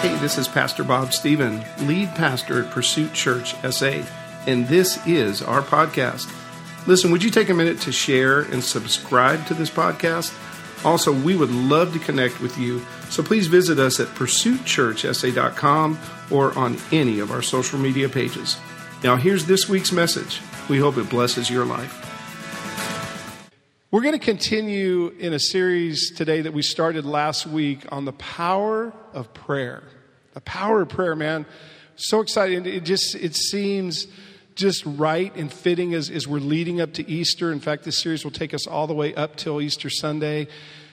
Hey, this is Pastor Bob Stephen, lead pastor at Pursuit Church SA, and this is our podcast. Listen, would you take a minute to share and subscribe to this podcast? Also, we would love to connect with you, so please visit us at pursuitchurchsa.com or on any of our social media pages. Now, here's this week's message. We hope it blesses your life. We're going to continue in a series today that we started last week on the power of prayer. The power of prayer, man. So excited. It just it seems just right and fitting as, as we're leading up to Easter. In fact, this series will take us all the way up till Easter Sunday.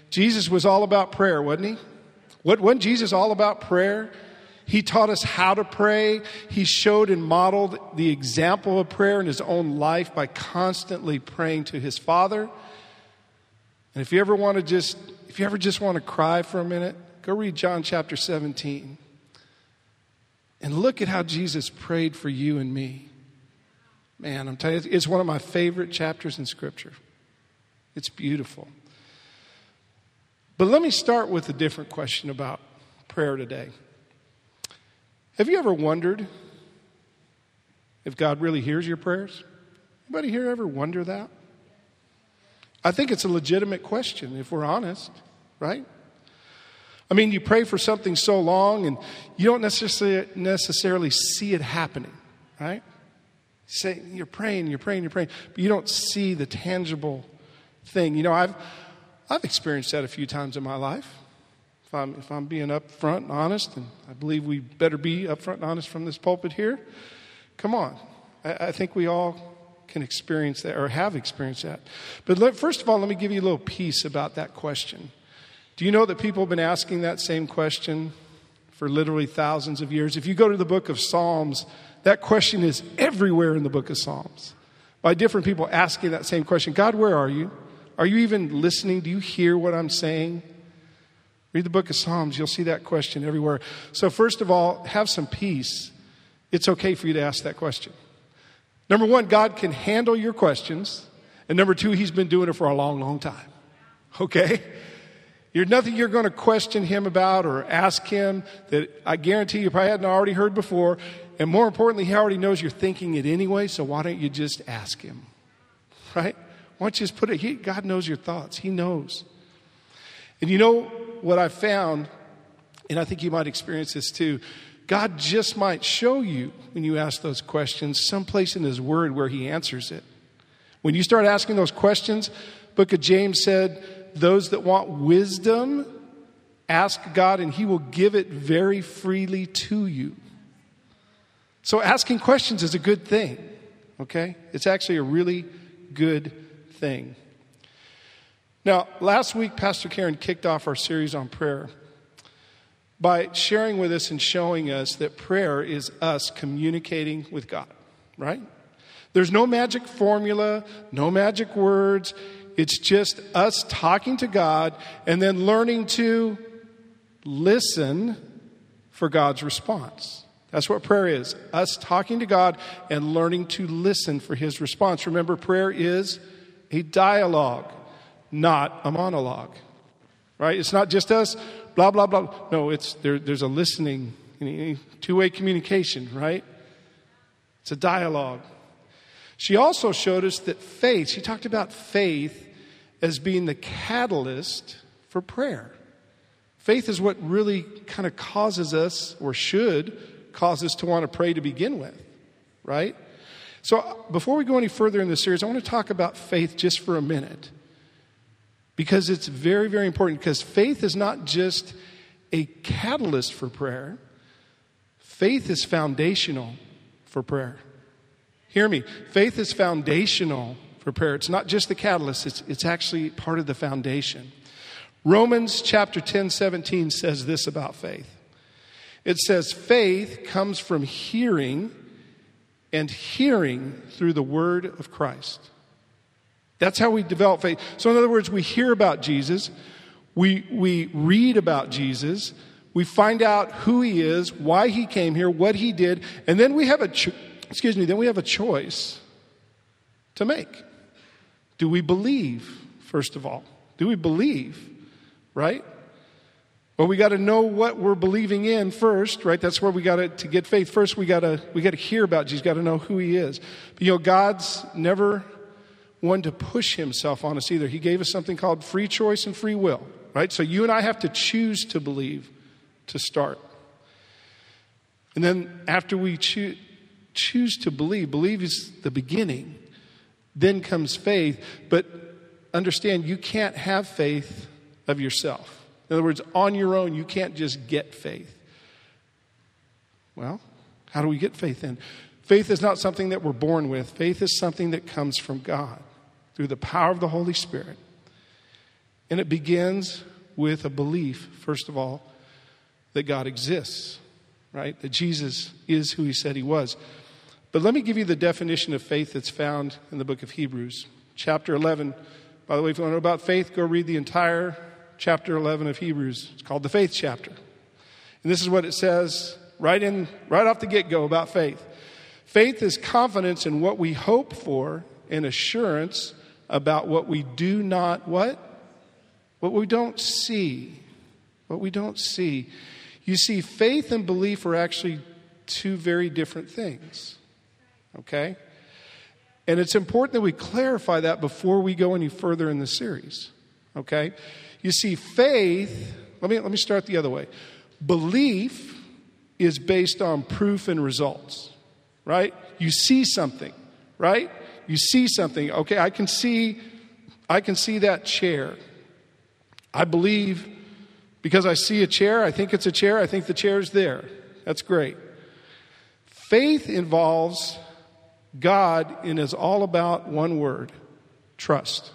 Jesus was all about prayer, wasn't he? What, wasn't Jesus all about prayer? He taught us how to pray. He showed and modeled the example of prayer in his own life by constantly praying to his Father. And if you ever want to just, if you ever just want to cry for a minute, go read John chapter 17. And look at how Jesus prayed for you and me. Man, I'm telling you, it's one of my favorite chapters in Scripture. It's beautiful. But let me start with a different question about prayer today. Have you ever wondered if God really hears your prayers? Anybody here ever wonder that? I think it's a legitimate question if we're honest, right? I mean, you pray for something so long and you don't necessarily, necessarily see it happening, right? Say you're praying, you're praying, you're praying, but you don't see the tangible thing. You know, I've I've experienced that a few times in my life. If I'm if I'm being upfront and honest, and I believe we better be upfront and honest from this pulpit here. Come on, I, I think we all can experience that or have experienced that. But let, first of all, let me give you a little piece about that question. Do you know that people have been asking that same question for literally thousands of years? If you go to the book of Psalms, that question is everywhere in the book of Psalms by different people asking that same question God, where are you? Are you even listening? Do you hear what I'm saying? Read the book of Psalms, you'll see that question everywhere. So, first of all, have some peace. It's okay for you to ask that question. Number one, God can handle your questions. And number two, He's been doing it for a long, long time. Okay? You're nothing you're going to question Him about or ask Him that I guarantee you probably hadn't already heard before. And more importantly, He already knows you're thinking it anyway, so why don't you just ask Him? Right? Why don't you just put it? He, God knows your thoughts, He knows. And you know what I found, and I think you might experience this too. God just might show you when you ask those questions someplace in His Word where He answers it. When you start asking those questions, Book of James said, "Those that want wisdom, ask God, and He will give it very freely to you." So asking questions is a good thing. Okay, it's actually a really good thing. Now, last week, Pastor Karen kicked off our series on prayer by sharing with us and showing us that prayer is us communicating with God, right? There's no magic formula, no magic words. It's just us talking to God and then learning to listen for God's response. That's what prayer is us talking to God and learning to listen for His response. Remember, prayer is a dialogue, not a monologue, right? It's not just us blah, blah, blah. No, it's, there, there's a listening, two way communication, right? It's a dialogue. She also showed us that faith, she talked about faith as being the catalyst for prayer. Faith is what really kind of causes us, or should cause us to want to pray to begin with, right? So, before we go any further in this series, I want to talk about faith just for a minute because it's very, very important. Because faith is not just a catalyst for prayer, faith is foundational for prayer. Hear me. Faith is foundational for prayer. It's not just the catalyst, it's, it's actually part of the foundation. Romans chapter 10, 17 says this about faith. It says, faith comes from hearing, and hearing through the word of Christ. That's how we develop faith. So, in other words, we hear about Jesus, we, we read about Jesus, we find out who he is, why he came here, what he did, and then we have a cho- excuse me, then we have a choice to make. Do we believe, first of all? Do we believe, right? Well, we got to know what we're believing in first, right? That's where we got to, to get faith. First, we got to, we got to hear about Jesus, got to know who he is. But, you know, God's never one to push himself on us either. He gave us something called free choice and free will, right? So you and I have to choose to believe to start. And then after we choo- choose to believe, believe is the beginning, then comes faith. But understand, you can't have faith of yourself. In other words, on your own, you can't just get faith. Well, how do we get faith then? Faith is not something that we're born with, faith is something that comes from God through the power of the Holy Spirit. And it begins with a belief, first of all, that God exists, right? That Jesus is who he said he was. But let me give you the definition of faith that's found in the book of Hebrews, chapter 11. By the way, if you want to know about faith, go read the entire chapter 11 of Hebrews. It's called the faith chapter. And this is what it says right in right off the get-go about faith. Faith is confidence in what we hope for and assurance about what we do not what? What we don't see. What we don't see. You see, faith and belief are actually two very different things. Okay? And it's important that we clarify that before we go any further in the series. Okay? You see, faith, let me, let me start the other way. Belief is based on proof and results, right? You see something, right? You see something. Okay, I can see, I can see that chair. I believe because I see a chair, I think it's a chair, I think the chair's there. That's great. Faith involves God and is all about one word trust.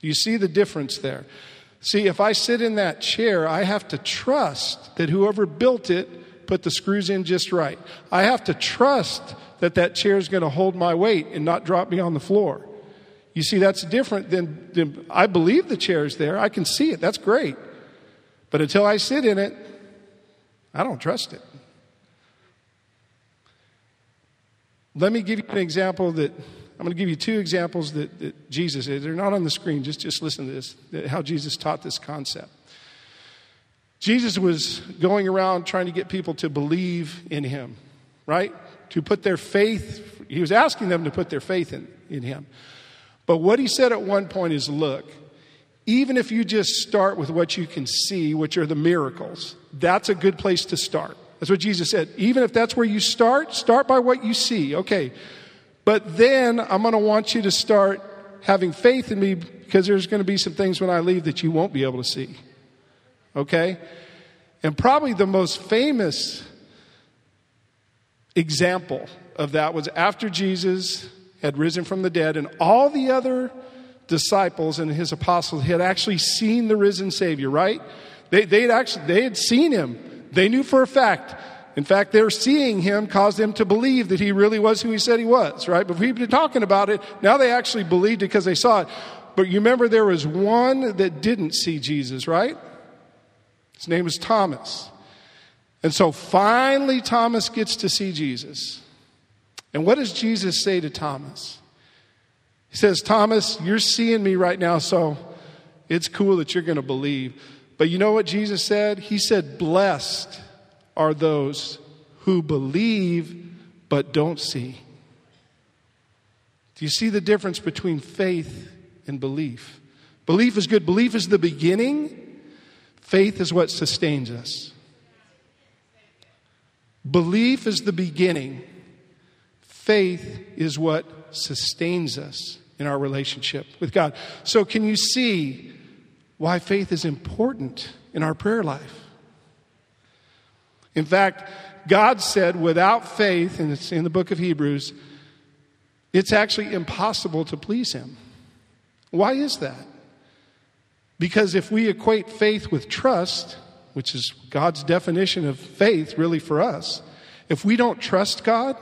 You see the difference there. See, if I sit in that chair, I have to trust that whoever built it put the screws in just right. I have to trust that that chair is going to hold my weight and not drop me on the floor. You see, that's different than, than I believe the chair is there. I can see it. That's great. But until I sit in it, I don't trust it. Let me give you an example that I'm going to give you two examples that, that Jesus did. They're not on the screen. Just, just listen to this, how Jesus taught this concept. Jesus was going around trying to get people to believe in him, right? To put their faith, he was asking them to put their faith in, in him. But what he said at one point is look, even if you just start with what you can see, which are the miracles, that's a good place to start. That's what Jesus said. Even if that's where you start, start by what you see. Okay, but then I'm going to want you to start having faith in me because there's going to be some things when I leave that you won't be able to see. Okay? And probably the most famous example of that was after Jesus had risen from the dead and all the other disciples and his apostles had actually seen the risen Savior, right? They, they'd actually, they had seen him. They knew for a fact in fact, their seeing him caused them to believe that he really was who he said he was, right? But we've been talking about it. Now they actually believed it because they saw it. But you remember there was one that didn't see Jesus, right? His name was Thomas. And so finally, Thomas gets to see Jesus. And what does Jesus say to Thomas? He says, Thomas, you're seeing me right now, so it's cool that you're going to believe. But you know what Jesus said? He said, Blessed are those who believe but don't see. Do you see the difference between faith and belief? Belief is good. Belief is the beginning. Faith is what sustains us. Belief is the beginning. Faith is what sustains us in our relationship with God. So, can you see why faith is important in our prayer life? In fact, God said without faith, and it's in the book of Hebrews, it's actually impossible to please Him. Why is that? Because if we equate faith with trust, which is God's definition of faith really for us, if we don't trust God,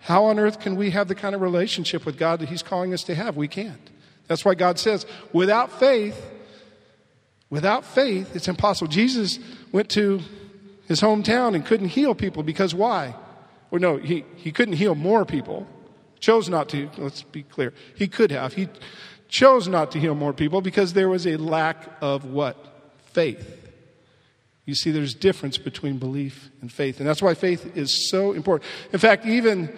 how on earth can we have the kind of relationship with God that He's calling us to have? We can't. That's why God says, without faith, without faith, it's impossible. Jesus went to his hometown and couldn't heal people because why? Well, no, he, he couldn't heal more people. Chose not to. Let's be clear. He could have. He chose not to heal more people because there was a lack of what? Faith. You see, there's difference between belief and faith. And that's why faith is so important. In fact, even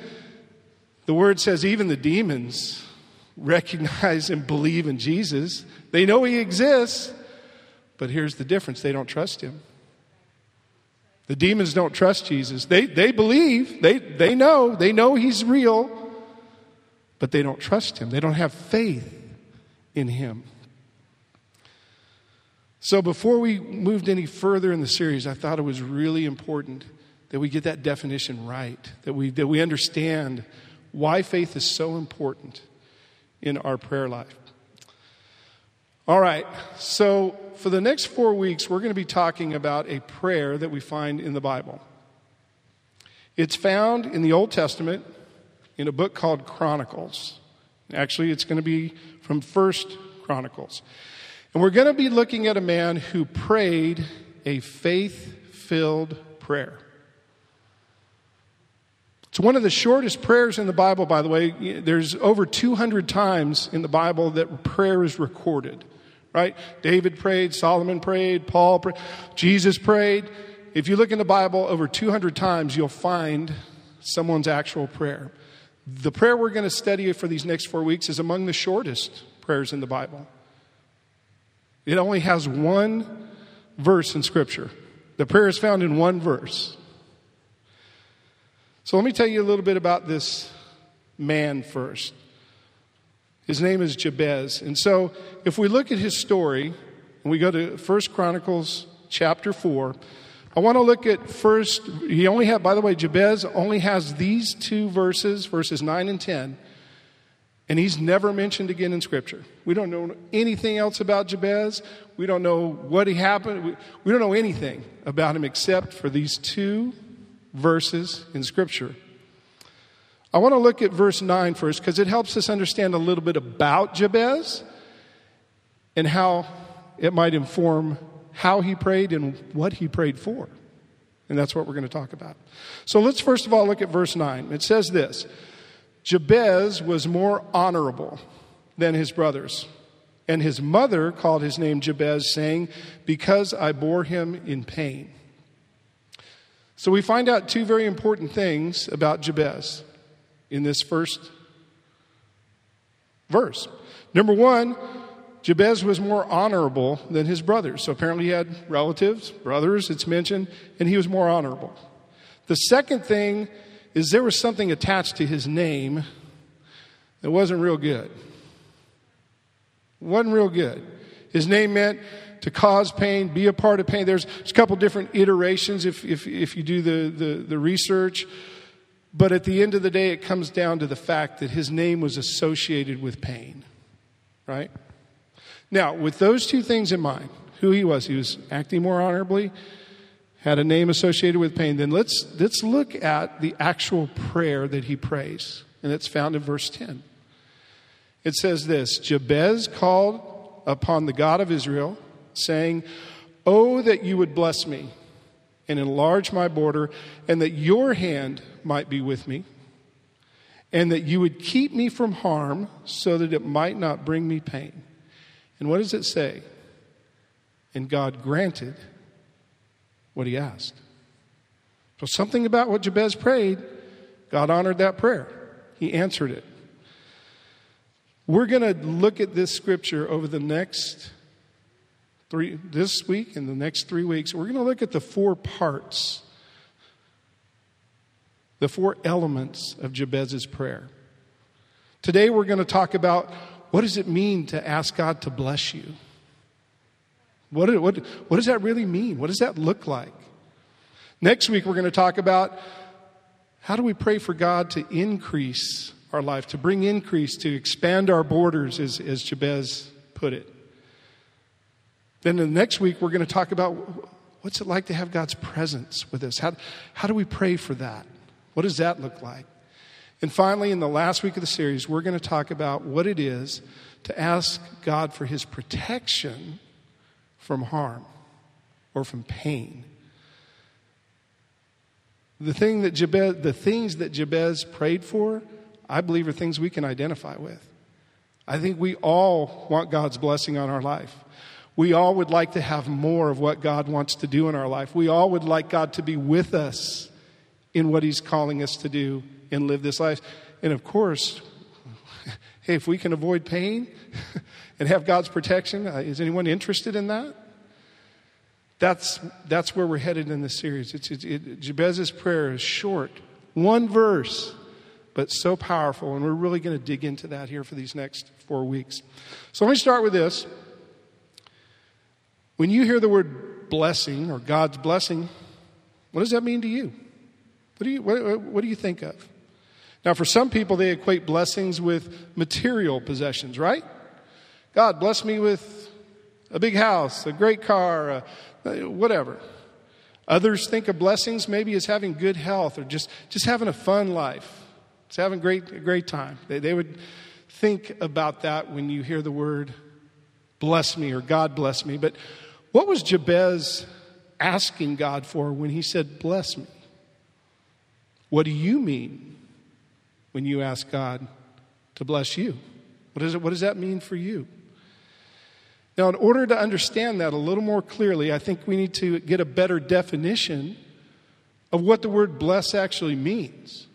the word says, even the demons recognize and believe in Jesus. They know he exists, but here's the difference they don't trust him. The demons don't trust Jesus. They, they believe, they, they know, they know he's real, but they don't trust him. They don't have faith in him. So before we moved any further in the series, I thought it was really important that we get that definition right, that we, that we understand why faith is so important in our prayer life. All right, so for the next four weeks, we're going to be talking about a prayer that we find in the Bible. It's found in the Old Testament in a book called Chronicles. Actually, it's going to be from First Chronicles. And we're going to be looking at a man who prayed a faith filled prayer. It's one of the shortest prayers in the Bible, by the way. There's over 200 times in the Bible that prayer is recorded, right? David prayed, Solomon prayed, Paul prayed, Jesus prayed. If you look in the Bible over 200 times, you'll find someone's actual prayer. The prayer we're going to study for these next four weeks is among the shortest prayers in the Bible. It only has one verse in Scripture. The prayer is found in one verse. So let me tell you a little bit about this man first. His name is Jabez. And so if we look at his story, and we go to First Chronicles chapter 4, I want to look at first, he only had, by the way, Jabez only has these two verses, verses 9 and 10. And he's never mentioned again in Scripture. We don't know anything else about Jabez. We don't know what he happened. We don't know anything about him except for these two verses in Scripture. I want to look at verse 9 first because it helps us understand a little bit about Jabez and how it might inform how he prayed and what he prayed for. And that's what we're going to talk about. So let's first of all look at verse 9. It says this Jabez was more honorable than his brothers. And his mother called his name Jabez, saying, Because I bore him in pain. So we find out two very important things about Jabez in this first verse. Number one, Jabez was more honorable than his brothers. So apparently he had relatives, brothers, it's mentioned, and he was more honorable. The second thing is there was something attached to his name that wasn't real good. Wasn't real good. His name meant to cause pain, be a part of pain. There's, a couple different iterations if, if, if you do the, the, the research. But at the end of the day, it comes down to the fact that his name was associated with pain, right? Now, with those two things in mind, who he was, he was acting more honorably, had a name associated with pain, then let's, let's look at the actual prayer that he prays. And it's found in verse 10. It says this Jabez called upon the God of Israel, saying, Oh, that you would bless me and enlarge my border, and that your hand might be with me, and that you would keep me from harm so that it might not bring me pain. And what does it say? And God granted what he asked. So, something about what Jabez prayed, God honored that prayer. He answered it. We're going to look at this scripture over the next three, this week and the next three weeks. We're going to look at the four parts, the four elements of Jabez's prayer. Today, we're going to talk about what does it mean to ask God to bless you? What, what, what does that really mean? What does that look like? Next week, we're going to talk about how do we pray for God to increase our life, to bring increase, to expand our borders, as, as Jabez put it. Then the next week, we're going to talk about what's it like to have God's presence with us? How, how do we pray for that? What does that look like? And finally, in the last week of the series, we're going to talk about what it is to ask God for his protection from harm or from pain. The, thing that Jabez, the things that Jabez prayed for, I believe, are things we can identify with. I think we all want God's blessing on our life. We all would like to have more of what God wants to do in our life. We all would like God to be with us in what He's calling us to do and live this life. And of course, hey, if we can avoid pain and have God's protection, uh, is anyone interested in that? That's, that's where we're headed in this series. It's, it, it, Jabez's prayer is short, one verse, but so powerful. And we're really going to dig into that here for these next four weeks. So let me start with this. When you hear the word blessing or God's blessing, what does that mean to you? What do you, what, what do you think of? Now, for some people, they equate blessings with material possessions, right? God, bless me with a big house, a great car, a, uh, whatever. Others think of blessings maybe as having good health or just, just having a fun life. It's having great, a great time. They, they would think about that when you hear the word bless me or God bless me. But what was Jabez asking God for when he said, bless me? What do you mean when you ask God to bless you? What, is it, what does that mean for you? Now, in order to understand that a little more clearly, I think we need to get a better definition of what the word bless actually means.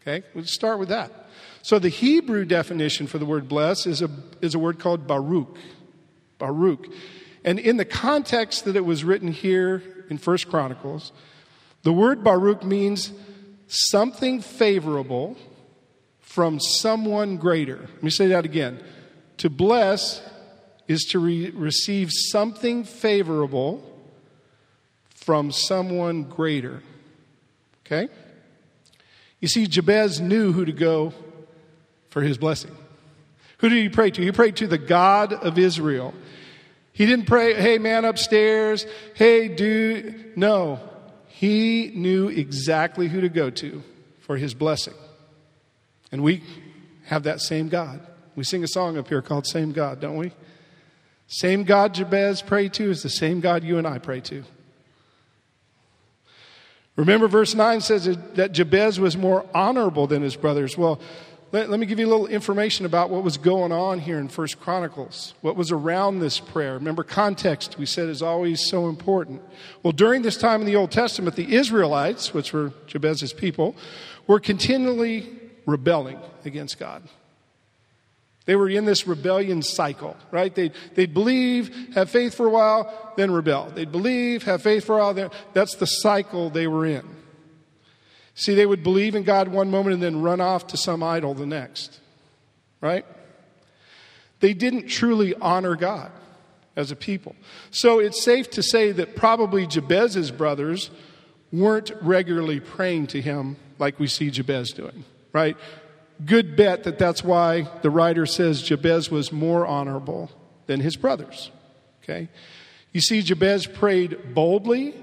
Okay, let's start with that. So, the Hebrew definition for the word bless is a, is a word called baruch. Baruch. And in the context that it was written here in First Chronicles, the word baruch means something favorable from someone greater. Let me say that again. To bless is to re- receive something favorable from someone greater. Okay? You see, Jabez knew who to go for his blessing. Who did he pray to? He prayed to the God of Israel. He didn't pray, hey, man upstairs, hey, dude. No, he knew exactly who to go to for his blessing. And we have that same God. We sing a song up here called Same God, don't we? Same God Jabez prayed to is the same God you and I pray to. Remember, verse 9 says that Jabez was more honorable than his brothers. Well, let, let, me give you a little information about what was going on here in First Chronicles, what was around this prayer. Remember, context, we said, is always so important. Well, during this time in the Old Testament, the Israelites, which were Jabez's people, were continually rebelling against God. They were in this rebellion cycle, right? They'd, they'd believe, have faith for a while, then rebel. They'd believe, have faith for a while, then, that's the cycle they were in. See, they would believe in God one moment and then run off to some idol the next, right? They didn't truly honor God as a people. So it's safe to say that probably Jabez's brothers weren't regularly praying to him like we see Jabez doing, right? good bet that that's why the writer says Jabez was more honorable than his brothers. Okay? You see, Jabez prayed boldly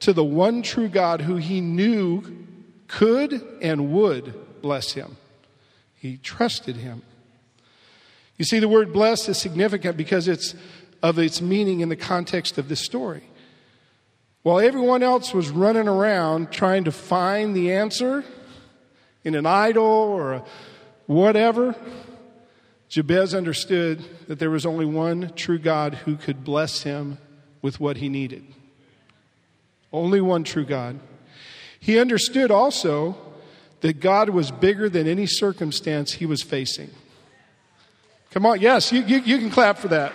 to the one true God who he knew could and would bless him. He trusted him. You see, the word blessed is significant because it's of its meaning in the context of this story. While everyone else was running around trying to find the answer, in an idol or whatever, Jabez understood that there was only one true God who could bless him with what he needed. Only one true God. He understood also that God was bigger than any circumstance he was facing. Come on, yes, you, you, you can clap for that.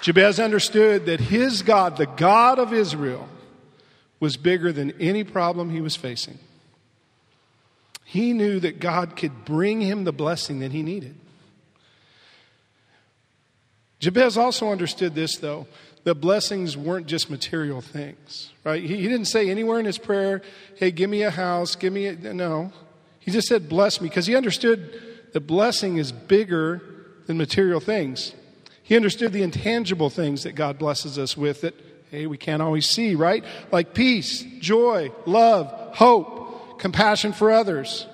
Jabez understood that his God, the God of Israel, was bigger than any problem he was facing. He knew that God could bring him the blessing that he needed. Jabez also understood this, though, that blessings weren't just material things, right? He, he, didn't say anywhere in his prayer, hey, give me a house, give me a. No. He just said, bless me, because he understood that blessing is bigger than material things. He understood the intangible things that God blesses us with that We can't always see, right? Like peace, joy, love, hope, compassion for others.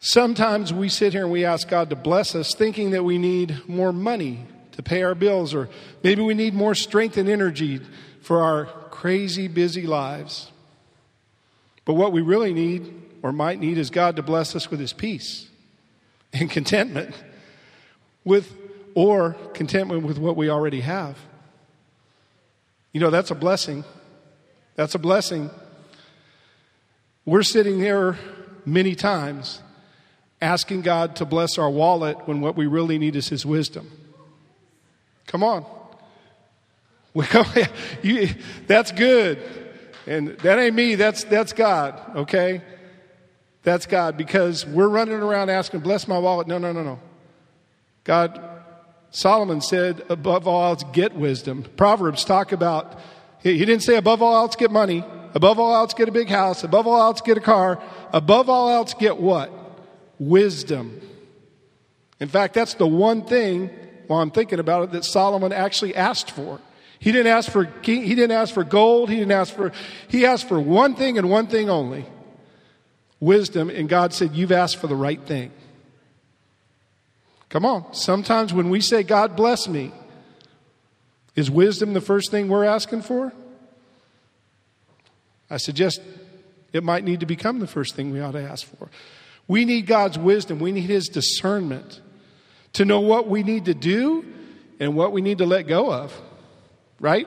Sometimes we sit here and we ask God to bless us thinking that we need more money to pay our bills, or maybe we need more strength and energy for our crazy, busy lives. But what we really need, or might need, is God to bless us with His peace and contentment with or contentment with what we already have. You know, that's a blessing. That's a blessing. We're sitting here many times asking God to bless our wallet when what we really need is His wisdom. Come on. We come, you, that's good. And that ain't me, that's, that's God, okay? That's God because we're running around asking, bless my wallet. No, no, no, no. God, Solomon said, above all else, get wisdom. Proverbs talk about, he didn't say above all else, get money. Above all else, get a big house. Above all else, get a car. Above all else, get what? Wisdom. In fact, that's the one thing, while I'm thinking about it, that Solomon actually asked for. He didn't ask for he didn't ask for gold, he didn't ask for he asked for one thing and one thing only. Wisdom, and God said, You've asked for the right thing. Come on. Sometimes when we say, God bless me, is wisdom the first thing we're asking for? I suggest it might need to become the first thing we ought to ask for. We need God's wisdom, we need His discernment to know what we need to do and what we need to let go of, right?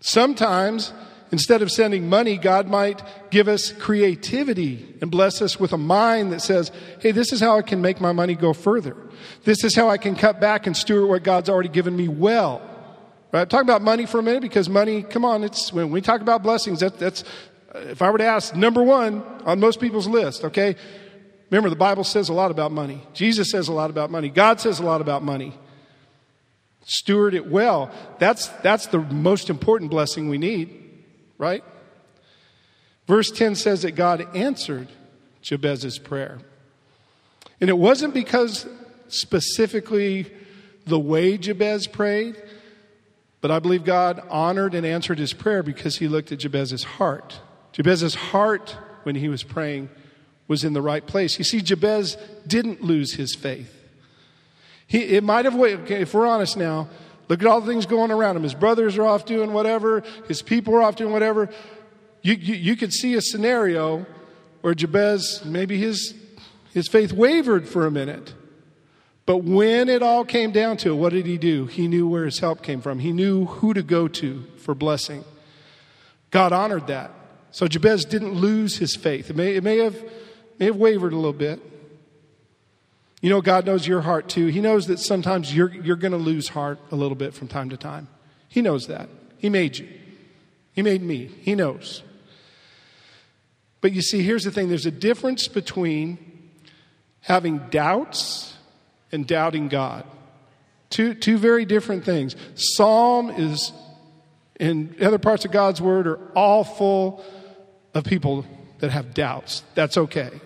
Sometimes Instead of sending money, God might give us creativity and bless us with a mind that says, hey, this is how I can make my money go further. This is how I can cut back and steward what God's already given me well. Right? Talk about money for a minute because money, come on, it's when we talk about blessings, that, that's, if I were to ask, number one on most people's list, okay? Remember, the Bible says a lot about money. Jesus says a lot about money. God says a lot about money. Steward it well. That's, that's the most important blessing we need right? Verse 10 says that God answered Jabez's prayer. And it wasn't because specifically the way Jabez prayed, but I believe God honored and answered his prayer because he looked at Jabez's heart. Jabez's heart, when he was praying, was in the right place. You see, Jabez didn't lose his faith. He, it might have if we're honest now, Look at all the things going around him. His brothers are off doing whatever, his people are off doing whatever. You, you, you could see a scenario where Jabez, maybe his, his faith wavered for a minute. But when it all came down to it, what did he do? He knew where his help came from. He knew who to go to for blessing. God honored that. So Jabez didn't lose his faith. It may, it may, have, may have wavered a little bit. You know, God knows your heart too. He knows that sometimes you're, you're going to lose heart a little bit from time to time. He knows that. He made you, He made me. He knows. But you see, here's the thing there's a difference between having doubts and doubting God. Two, two very different things. Psalm is, in other parts of God's word, are all full of people that have doubts. That's okay.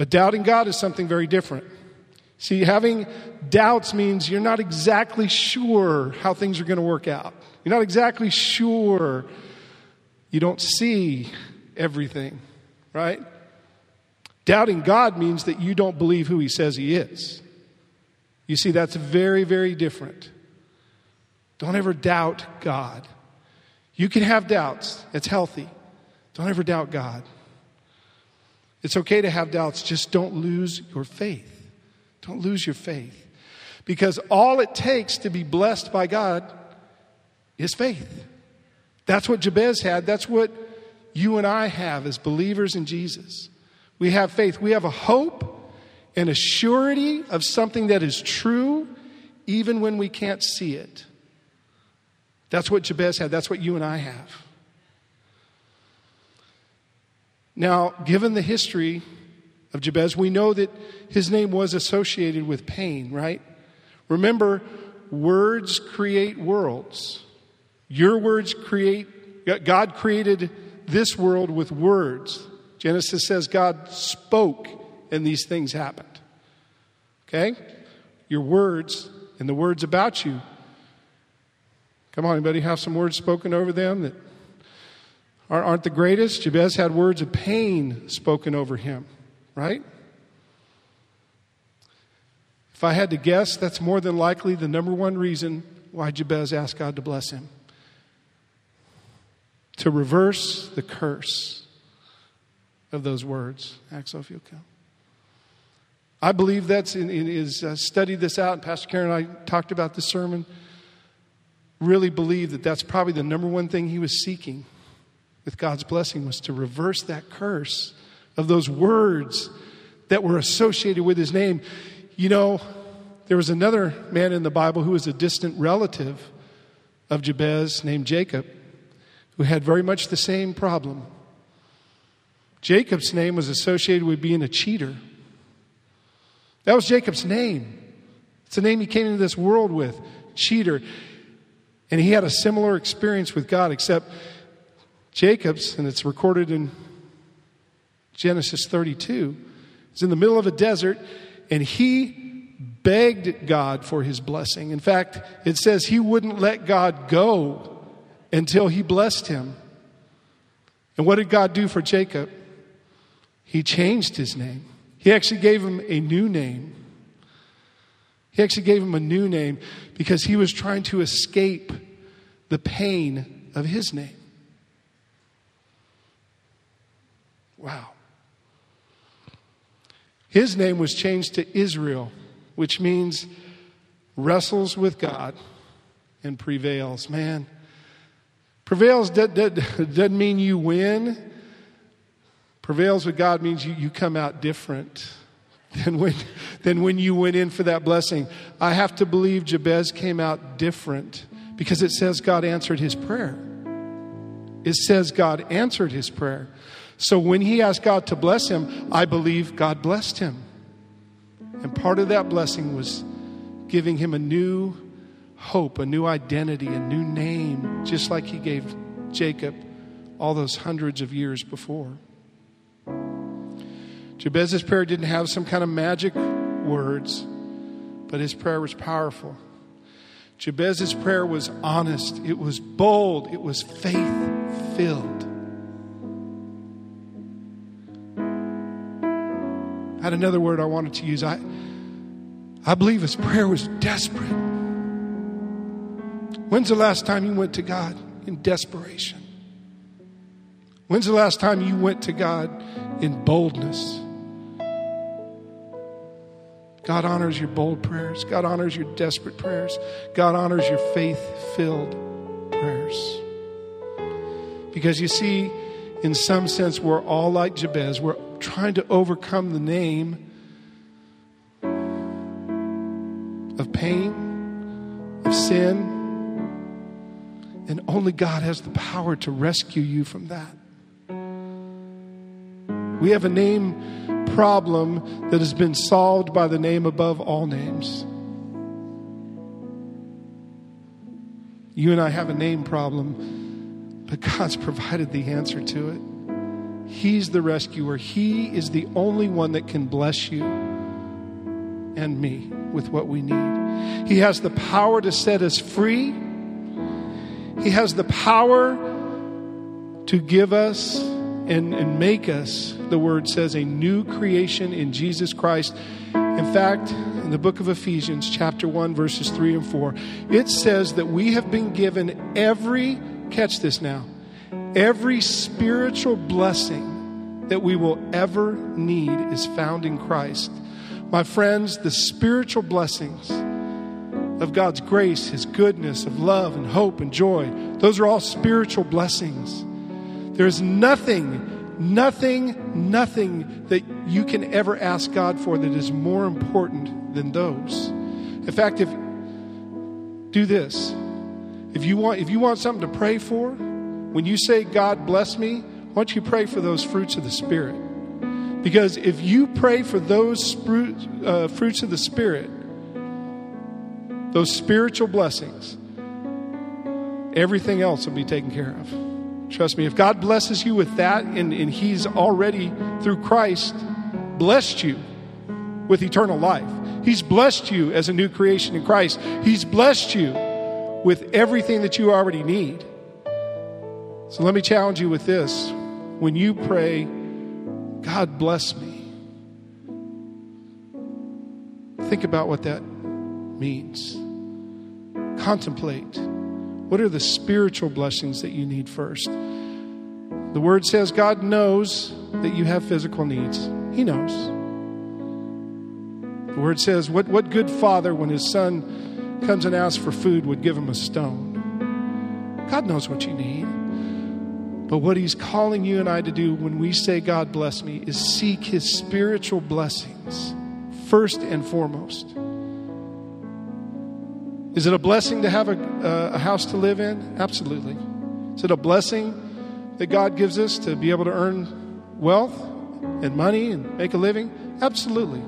But doubting God is something very different. See, having doubts means you're not exactly sure how things are going to work out. You're not exactly sure. You don't see everything, right? Doubting God means that you don't believe who He says He is. You see, that's very, very different. Don't ever doubt God. You can have doubts, it's healthy. Don't ever doubt God. It's okay to have doubts, just don't lose your faith. Don't lose your faith. Because all it takes to be blessed by God is faith. That's what Jabez had. That's what you and I have as believers in Jesus. We have faith. We have a hope and a surety of something that is true even when we can't see it. That's what Jabez had. That's what you and I have. Now, given the history of Jabez, we know that his name was associated with pain, right? Remember, words create worlds. Your words create, God created this world with words. Genesis says God spoke and these things happened. Okay? Your words and the words about you. Come on, anybody have some words spoken over them that aren't the greatest. Jabez had words of pain spoken over him, right? If I had to guess, that's more than likely the number one reason why Jabez asked God to bless him. To reverse the curse of those words. Axel, if you'll come. I believe that's in, in is uh, studied this out, and Pastor Karen and I talked about this sermon. Really believe that that's probably the number one thing he was seeking with God's blessing was to reverse that curse of those words that were associated with his name. You know, there was another man in the Bible who was a distant relative of Jabez named Jacob who had very much the same problem. Jacob's name was associated with being a cheater. That was Jacob's name. It's the name he came into this world with cheater. And he had a similar experience with God, except Jacob's, and it's recorded in Genesis 32, is in the middle of a desert, and he begged God for his blessing. In fact, it says he wouldn't let God go until he blessed him. And what did God do for Jacob? He changed his name. He actually gave him a new name. He actually gave him a new name because he was trying to escape the pain of his name. Wow. His name was changed to Israel, which means wrestles with God and prevails. Man, prevails doesn't mean you win. Prevails with God means you, you come out different than when, than when you went in for that blessing. I have to believe Jabez came out different because it says God answered his prayer. It says God answered his prayer. So when he asked God to bless him, I believe God blessed him. And part of that blessing was giving him a new hope, a new identity, a new name, just like he gave Jacob all those hundreds of years before. Jabez's prayer didn't have some kind of magic words, but his prayer was powerful. Jabez's prayer was honest, it was bold, it was faith filled. Had another word I wanted to use. I, I believe his prayer was desperate. When's the last time you went to God in desperation? When's the last time you went to God in boldness? God honors your bold prayers. God honors your desperate prayers. God honors your faith filled prayers. Because you see, in some sense, we're all like Jabez. We're trying to overcome the name of pain, of sin. And only God has the power to rescue you from that. We have a name problem that has been solved by the name above all names. You and I have a name problem, but God's provided the answer to it. He's the rescuer. He is the only one that can bless you and me with what we need. He has the power to set us free. He has the power to give us and, and make us, the word says, a new creation in Jesus Christ. In fact, in the book of Ephesians, chapter 1, verses 3 and 4, it says that we have been given every, catch this now, every spiritual blessing that we will ever need is found in Christ. My friends, the spiritual blessings of God's grace, His goodness, of love and hope and joy, those are all spiritual blessings. There's nothing, nothing, nothing that you can ever ask God for that is more important than those. In fact, if do this. If you want if you want something to pray for, when you say God bless me, why don't you pray for those fruits of the spirit? Because if you pray for those uh, fruits of the spirit, those spiritual blessings, everything else will be taken care of. Trust me, if God blesses you with that and, and He's already, through Christ, blessed you with eternal life, He's blessed you as a new creation in Christ, He's blessed you with everything that you already need. So let me challenge you with this. When you pray, God bless me, think about what that means. Contemplate. What are the spiritual blessings that you need first? The word says God knows that you have physical needs. He knows. The word says, what, what good father, when his son comes and asks for food, would give him a stone? God knows what you need. But what he's calling you and I to do when we say, God bless me, is seek his spiritual blessings first and foremost. Is it a blessing to have a, a house to live in? Absolutely. Is it a blessing that God gives us to be able to earn wealth and money and make a living? Absolutely.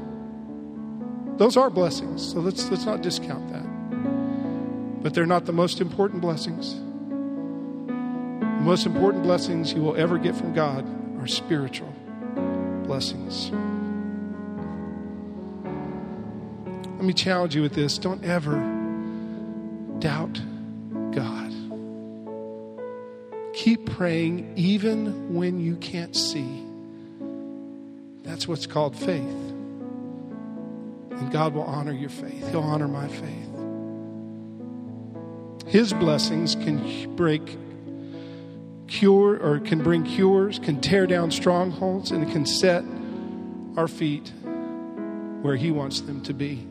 Those are blessings, so let's, let's not discount that. But they're not the most important blessings. The most important blessings you will ever get from God are spiritual blessings. Let me challenge you with this. Don't ever doubt God. Keep praying even when you can't see. That's what's called faith. And God will honor your faith, He'll honor my faith. His blessings can break cure or can bring cures, can tear down strongholds, and can set our feet where He wants them to be.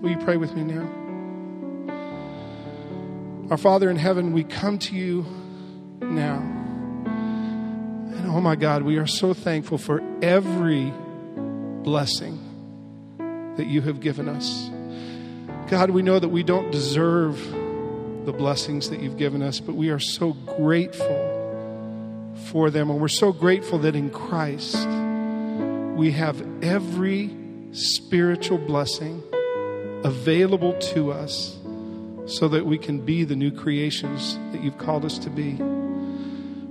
Will you pray with me now? Our Father in heaven, we come to you now. And oh my God, we are so thankful for every blessing that you have given us. God, we know that we don't deserve the blessings that you've given us, but we are so grateful for them. And we're so grateful that in Christ we have every spiritual blessing available to us so that we can be the new creations that you've called us to be.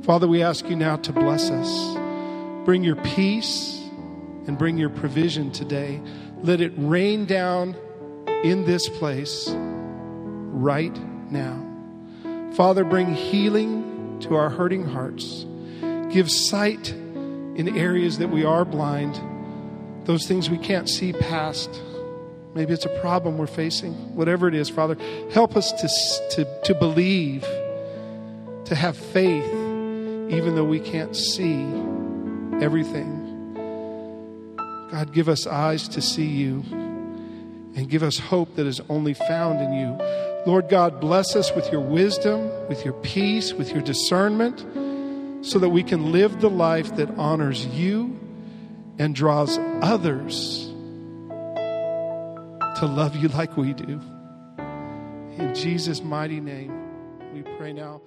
Father, we ask you now to bless us. Bring your peace and bring your provision today. Let it rain down in this place right now. Father, bring healing to our hurting hearts. Give sight in areas that we are blind, those things we can't see past. Maybe it's a problem we're facing. Whatever it is, Father, help us to, to, to believe, to have faith, even though we can't see everything. God, give us eyes to see you and give us hope that is only found in you. Lord God, bless us with your wisdom, with your peace, with your discernment, so that we can live the life that honors you and draws others to love you like we do. In Jesus' mighty name, we pray now.